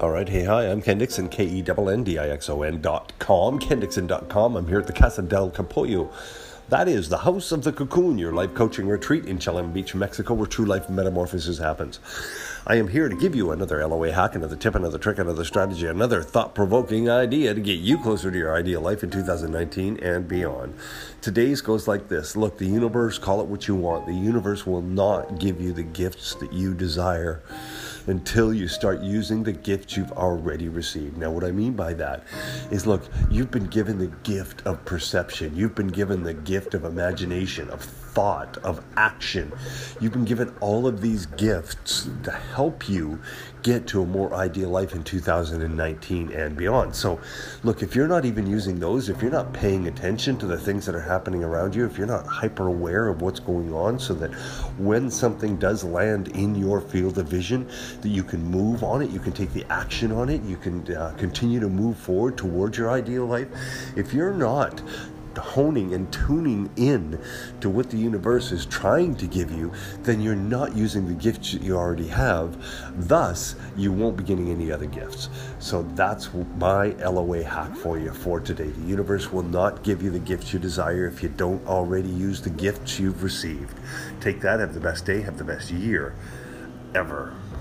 All right, hey, hi, I'm Ken Dixon, K E N N D I X O N dot com, kendixon.com. I'm here at the Casa del Capullo. That is the House of the Cocoon, your life coaching retreat in Chelem Beach, Mexico, where true life metamorphosis happens. I am here to give you another LOA hack, another tip, another trick, another strategy, another thought provoking idea to get you closer to your ideal life in 2019 and beyond. Today's goes like this Look, the universe, call it what you want, the universe will not give you the gifts that you desire until you start using the gifts you've already received. Now, what I mean by that is look, you've been given the gift of perception, you've been given the gift of imagination, of thought, of action. You've been given all of these gifts to help you get to a more ideal life in 2019 and beyond. So, look, if you're not even using those, if you're not paying attention to the things that are happening around you, if you're not hyper aware of what's going on, so that when something does land in your field of vision, that you can move on it, you can take the action on it, you can uh, continue to move forward towards your ideal life. If you're not honing and tuning in to what the universe is trying to give you, then you're not using the gifts that you already have. Thus, you won't be getting any other gifts. So that's my LOA hack for you for today. The universe will not give you the gifts you desire if you don't already use the gifts you've received. Take that, have the best day, have the best year ever.